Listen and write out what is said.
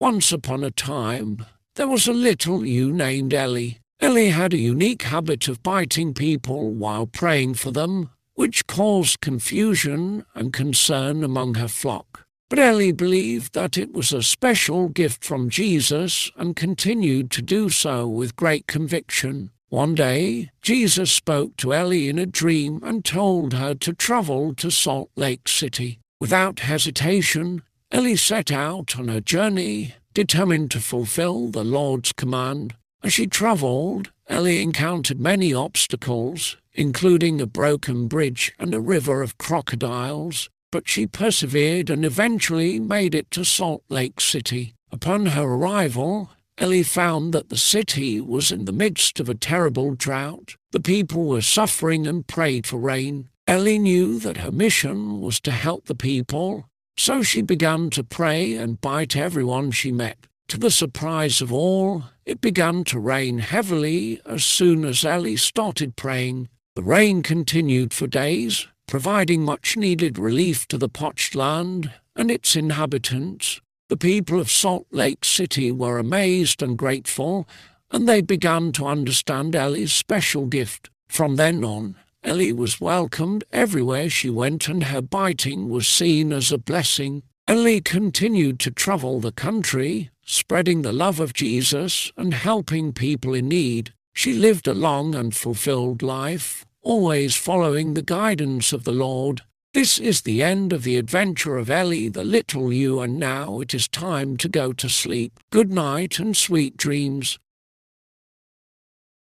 Once upon a time, there was a little ewe named Ellie. Ellie had a unique habit of biting people while praying for them, which caused confusion and concern among her flock. But Ellie believed that it was a special gift from Jesus and continued to do so with great conviction. One day, Jesus spoke to Ellie in a dream and told her to travel to Salt Lake City. Without hesitation, Ellie set out on her journey, determined to fulfill the Lord's command. As she travelled, Ellie encountered many obstacles, including a broken bridge and a river of crocodiles, but she persevered and eventually made it to Salt Lake City. Upon her arrival, Ellie found that the city was in the midst of a terrible drought. The people were suffering and prayed for rain. Ellie knew that her mission was to help the people so she began to pray and bite everyone she met. To the surprise of all, it began to rain heavily as soon as Ellie started praying. The rain continued for days, providing much needed relief to the parched land and its inhabitants. The people of Salt Lake City were amazed and grateful, and they began to understand Ellie's special gift. From then on, Ellie was welcomed everywhere she went, and her biting was seen as a blessing. Ellie continued to travel the country, spreading the love of Jesus and helping people in need. She lived a long and fulfilled life, always following the guidance of the Lord. This is the end of the adventure of Ellie the little ewe, and now it is time to go to sleep. Good night and sweet dreams.